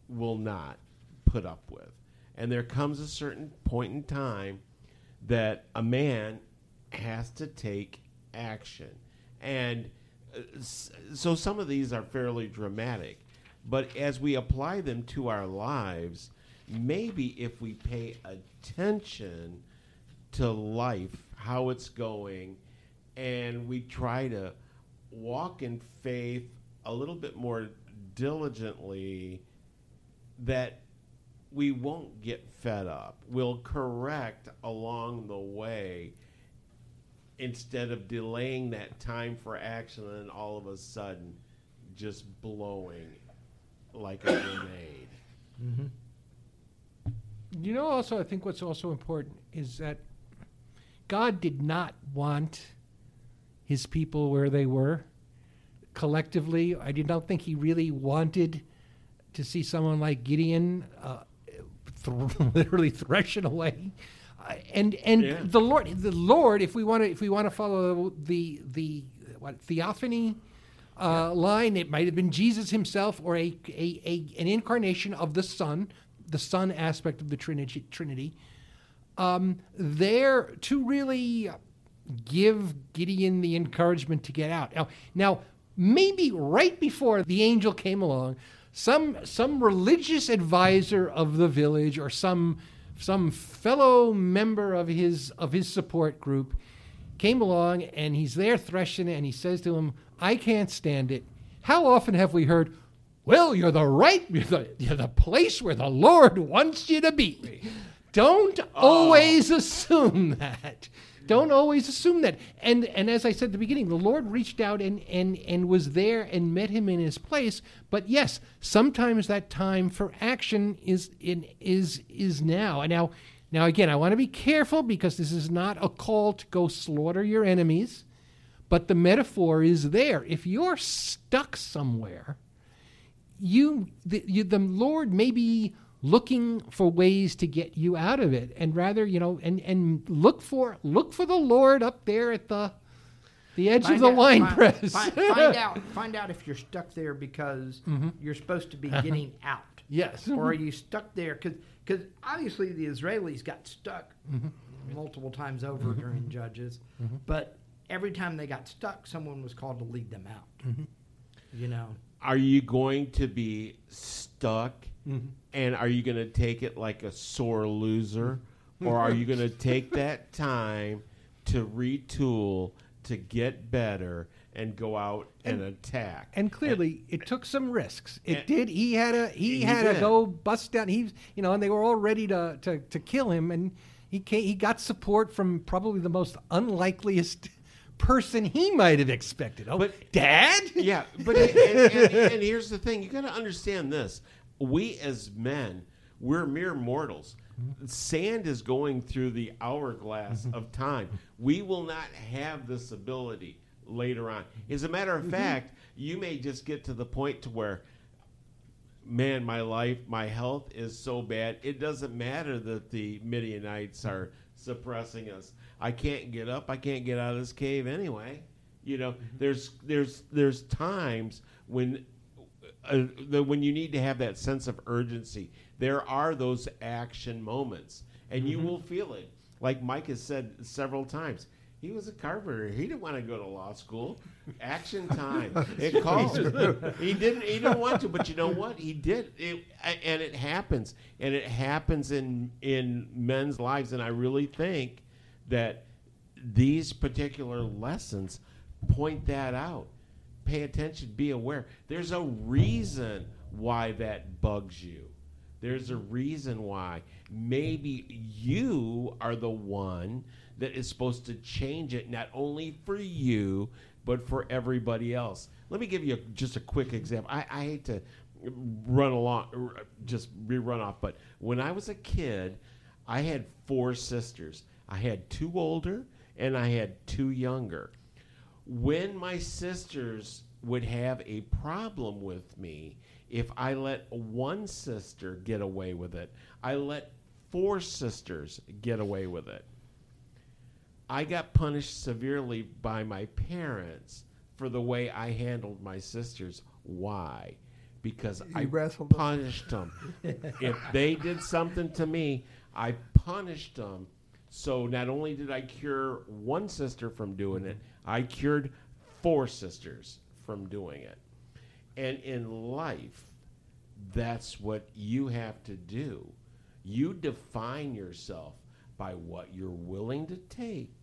will not put up with. And there comes a certain point in time that a man has to take action. And uh, so some of these are fairly dramatic. But as we apply them to our lives, maybe if we pay attention to life, how it's going, and we try to walk in faith a little bit more diligently, that we won't get fed up. We'll correct along the way instead of delaying that time for action and all of a sudden just blowing like a grenade. You know, also, I think what's also important is that God did not want his people where they were collectively. I did not think he really wanted to see someone like Gideon uh, th- literally threshing away. Uh, and and Yeah. the Lord, the Lord, if we want to, if we want to follow the the what theophany uh, line, it might have been Jesus himself or a, a, a an incarnation of the Son, the Son aspect of the Trinity. Trinity um, there to really give Gideon the encouragement to get out. Now, now, maybe right before the angel came along, some some religious advisor of the village or some some fellow member of his of his support group came along and he's there threshing and he says to him, "I can't stand it." How often have we heard? Well, you're the right, you're the, you're the place where the Lord wants you to be. Don't oh. always assume that. Don't always assume that. And and as I said at the beginning, the Lord reached out and and and was there and met him in his place. But yes, sometimes that time for action is in is is now. And now now again, I want to be careful because this is not a call to go slaughter your enemies, but the metaphor is there. If you're stuck somewhere, you the, you, the Lord may be looking for ways to get you out of it, and rather you know, and and look for look for the Lord up there at the the edge of the out- wine fi- press. fi- find out. Find out if you're stuck there because Mm-hmm. you're supposed to be getting out. Yes. Or are you stuck there because obviously the Israelis got stuck Mm-hmm. multiple times over during Judges, but every time they got stuck, someone was called to lead them out. Mm-hmm. You know. Are you going to be stuck Mm-hmm. and are you going to take it like a sore loser? or are you going to take that time to retool, to get better, and go out and, attack? And clearly, it took some risks. It And- did. He had a he, He had to go bust down. He, you know, and they were all ready to, to to kill him. And He came, he got support from probably the most unlikeliest person he might have expected. Oh, But- Dad? Yeah, but and, and, and here's the thing: you got to understand this. We as men, we're mere mortals. Sand is going through the hourglass mm-hmm. of time. We will not have this ability later on. As a matter of mm-hmm. fact, you may just get to the point to where man, my life, my health is so bad. It doesn't matter that the Midianites are suppressing us. I can't get up. I can't get out of this cave anyway. You know, mm-hmm. there's there's there's times when uh, the, when you need to have that sense of urgency. There are those action moments, and you mm-hmm. will feel it. Like Mike has said several times, he was a carpenter. He didn't want to go to law school. Action time. it called. he didn't. He didn't want to, but you know what? He did. It, and it happens, and it happens in in men's lives. And I really think that these particular lessons point that out. Pay attention. Be aware. There's a reason why that bugs you. There's a reason why. Maybe you are the one that is supposed to change it, not only for you, but for everybody else. Let me give you a, just a quick example. I, I hate to run along, just rerun off, but when I was a kid, I had four sisters. I had two older and I had two younger. When my sisters would have a problem with me, if I let one sister get away with it, I let four sisters get away with it. I got punished severely by my parents for the way I handled my sisters. Why? Because I wrestled them. punished them. if they did something to me, I punished them. So not only did I cure one sister from doing it, mm-hmm. I cured four sisters from doing it. And in life, that's what you have to do. You define yourself by what you're willing to take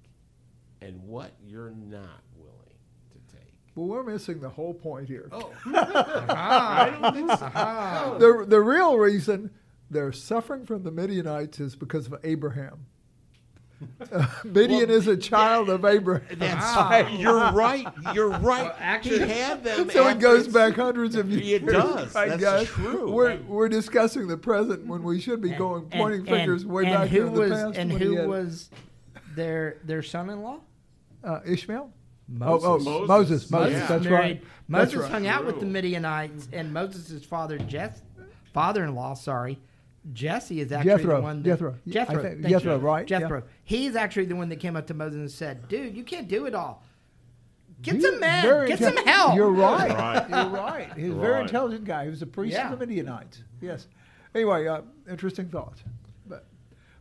and what you're not willing to take. Well, we're missing the whole point here. Oh. I don't think so. The, the real reason they're suffering from the Midianites is because of Abraham. Uh, Midian is a child of Abraham. That's You're right. You're right. actually- he had them. So it goes back hundreds of years. It years. does. Right, That's guys? true. We're, we're discussing the present when we should be going pointing fingers way and back who into was, the past. And who was their their son-in-law? uh, Ishmael? Moses. Oh, oh, Moses. Moses. Moses. Yeah. That's married. right. Moses That's right. hung out with the Midianites, and Moses' father, Jess, father-in-law, sorry, Jesse is actually Jethro. the one. That, Jethro. Jethro. Think- Jethro, you. right, yeah. Jethro. He's actually the one that came up to Moses and said, "Dude, you can't do it all. Get He's some men. very Get some help." You're right. Right. You're right. He's a very Right. intelligent guy. He was a priest Yeah. of the Midianites. Yes. Anyway, uh, interesting thoughts.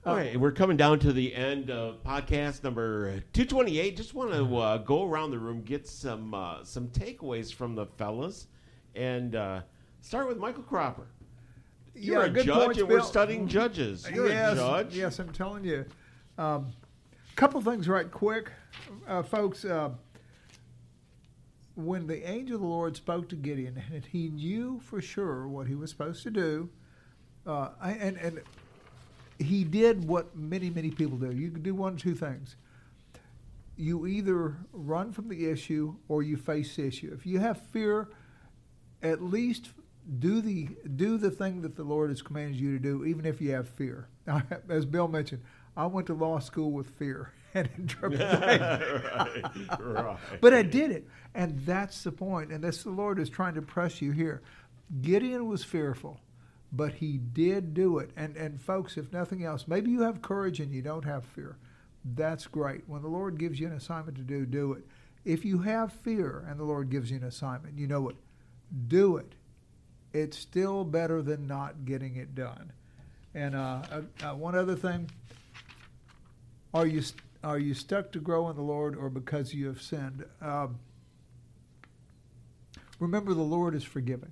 All right, we're coming down to the end of podcast number 228. Just want to uh, go around the room, get some uh, some takeaways from the fellas, and uh, start with Michael Cropper. You're Yeah, a good judge, points, and we're studying judges. You're yes, a judge. Yes, I'm telling you. A um, couple things right quick, uh, folks. Uh, when the angel of the Lord spoke to Gideon, and he knew for sure what he was supposed to do, uh, I- and and he did what many many people do. You can do one of two things. You either run from the issue or you face the issue. If you have fear, at least do the do the thing that the Lord has commanded you to do, even if you have fear. As Bill mentioned, I went to law school with fear and intrepidation. right, right. But I did it. And that's the point. And that's the Lord is trying to press you here. Gideon was fearful, but he did do it. And and folks, if nothing else, maybe you have courage and you don't have fear. That's great. When the Lord gives you an assignment to do, do it. If you have fear and the Lord gives you an assignment, you know what? Do it. It's still better than not getting it done. And uh, uh, uh, one other thing, are you are you stuck to grow in the Lord, or because you have sinned? Um, remember, the Lord is forgiving.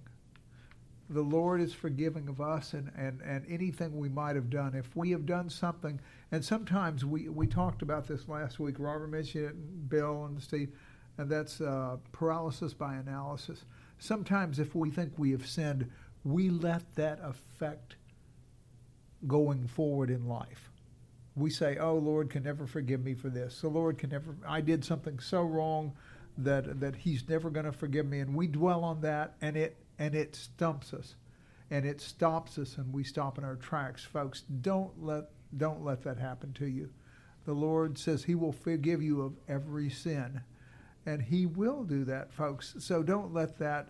The Lord is forgiving of us and, and, and anything we might have done. If we have done something, and sometimes we, we talked about this last week, Robert mentioned it, Bill and Steve, and that's uh, paralysis by analysis. Sometimes, if we think we have sinned, we let that affect going forward in life. we say, "Oh, Lord can never forgive me for this." The Lord can never. I did something so wrong that that He's never going to forgive me, and we dwell on that, and it and it stumps us, and it stops us, and we stop in our tracks, folks. Don't let don't let that happen to you. The Lord says He will forgive you of every sin, and He will do that, folks. So don't let that.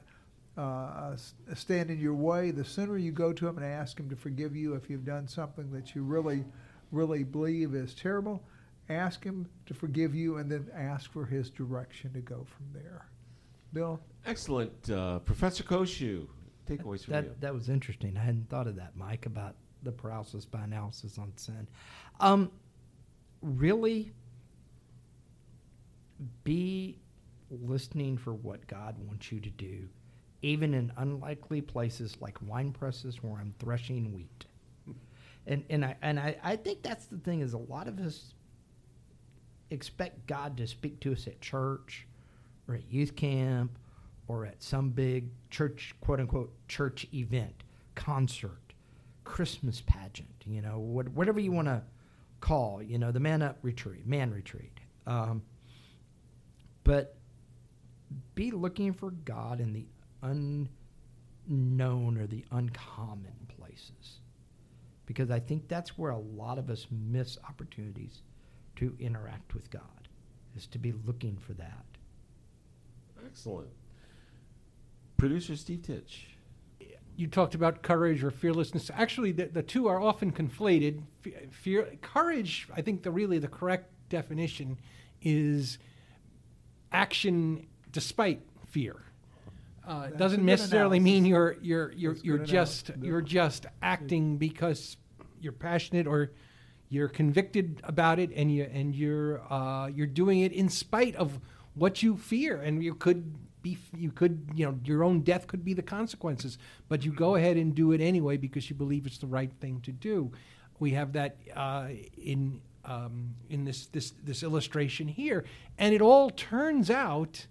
Uh, stand in your way. The sooner you go to him and ask him to forgive you if you've done something that you really really believe is terrible, ask Him to forgive you and then ask for His direction to go from there. Bill? Excellent. Uh, Professor Koshu, takeaways from that, you. That was interesting. I hadn't thought of that, Mike, about the paralysis by analysis on sin. Um, really be listening for what God wants you to do, even in unlikely places like wine presses where I'm threshing wheat and and I and I, I think that's the thing is a lot of us expect God to speak to us at church or at youth camp or at some big church quote unquote church event, concert, Christmas pageant, you know, what, whatever you want to call, you know, the man up retreat, man retreat. Um, but be looking for God in the unknown or the uncommon places because I think that's where a lot of us miss opportunities to interact with God, is to be looking for that. Excellent. Producer Steve Titch. You talked about courage or fearlessness. Actually, the, the two are often conflated. Fear, courage, I think the really the correct definition is action despite fear. Uh, it doesn't necessarily mean you're you're you're you're just you're just acting because you're passionate or you're convicted about it and you and you're uh, you're doing it in spite of what you fear and you could be you could you know your own death could be the consequences but you go ahead and do it anyway because you believe it's the right thing to do we have that uh, in um, in this this this illustration here and it all turns out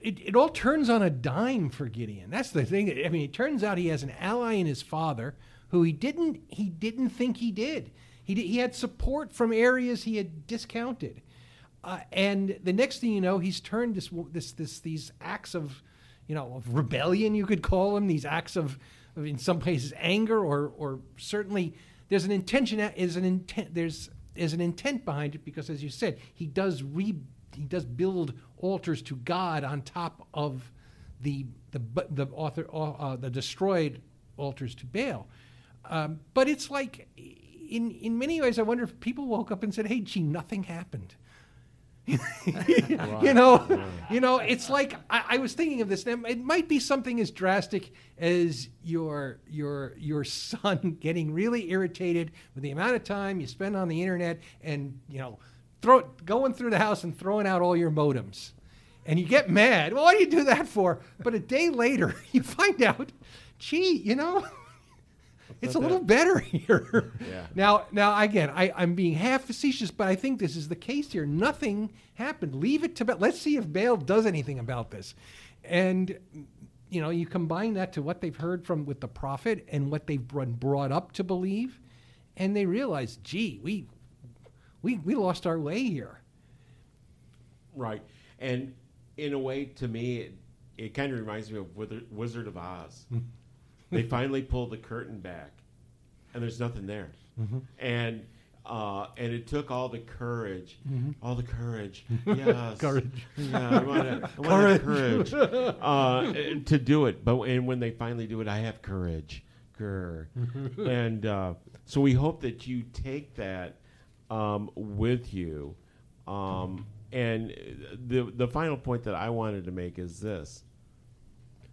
it, it all turns on a dime for Gideon. That's the thing. I mean, it turns out he has an ally in his father who he didn't he didn't think he did. He did, he had support from areas he had discounted, uh, and the next thing you know, he's turned this this this these acts of, you know, of rebellion you could call them. These acts of, of in some places anger or or certainly there's an intention is an intent there's there's an intent behind it because as you said he does re he does build altars to God on top of the the the author uh, the destroyed altars to Baal. Um, but it's like, in in many ways, I wonder if people woke up and said, "Hey, gee, nothing happened." you know, you know, it's like I, I, was thinking of this. It might be something as drastic as your your your son getting really irritated with the amount of time you spend on the internet, and you know, throw going through the house and throwing out all your modems, and you get mad. Well, what do you do that for? But a day later, you find out, gee, you know it's a little better here. Yeah. Now, now again, I, I'm being half facetious, but I think this is the case here. Nothing happened. Leave it to Baal. Let's see if Baal does anything about this. And you know, you combine that to what they've heard from with the prophet and what they've been brought up to believe, and they realize, gee, we we we lost our way here. Right, and in a way, to me, it, it kind of reminds me of Wizard of Oz. Mm. They finally pulled the curtain back, and there's nothing there. Mm-hmm. And uh, and it took all the courage, mm-hmm. all the courage, yes, courage, yeah, I want, I want courage, uh, to do it. But and when they finally do it, I have courage, grr. and uh, so we hope that you take that um, with you. Um, and the the final point that I wanted to make is this: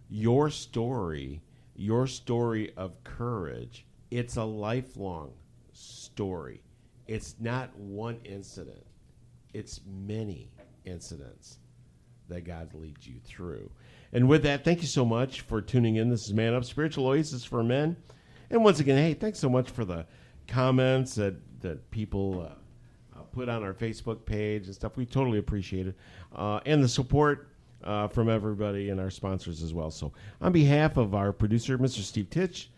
your story your story of courage, it's a lifelong story. It's not one incident, it's many incidents that God leads you through. And with that, thank you so much for tuning in. This is Man Up Spiritual Oasis for Men. And once again, hey, thanks so much for the comments that, that people uh, uh, put on our Facebook page and stuff. We totally appreciate it. Uh, and the support uh, from everybody and our sponsors as well. So, on behalf of our producer, Mr. Steve Titch,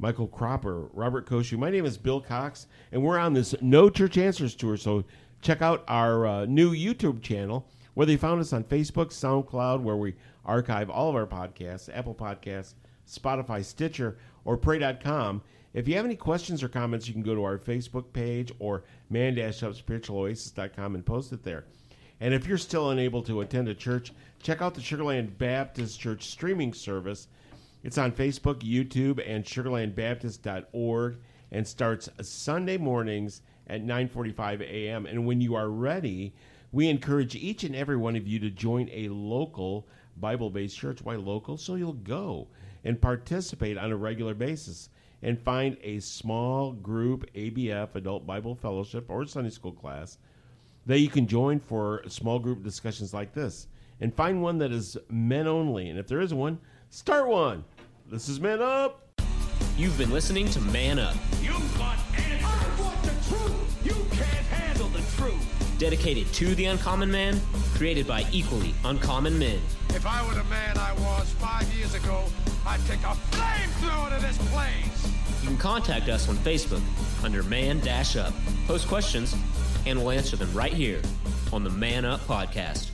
Michael Cropper, Robert Koshu. My name is Bill Cox, and we're on this No Church Answers tour. So check out our uh, new YouTube channel, whether you found us on Facebook, SoundCloud, where we archive all of our podcasts, Apple Podcasts, Spotify, Stitcher, or Pray.com. If you have any questions or comments, you can go to our Facebook page or man-upspiritualoasis.com and post it there. And if you're still unable to attend a church, check out the Sugarland Baptist Church streaming service. It's on Facebook, YouTube, and sugarlandbaptist.org and starts Sunday mornings at 9:45 a.m. And when you are ready, we encourage each and every one of you to join a local Bible-based church. Why local? So you'll go and participate on a regular basis and find a small group ABF Adult Bible Fellowship or Sunday school class that you can join for small group discussions like this. And find one that is men only. And if there is one, start one. This is Men Up. You've been listening to Man Up, You want answers. I want the truth. You can't handle the truth. dedicated to the uncommon man, created by equally uncommon men. If I were the man I was five years ago, I'd take a flamethrower to this place. You can contact us on Facebook under Man Dash Up. Post questions, and we'll answer them right here on the Man Up Podcast.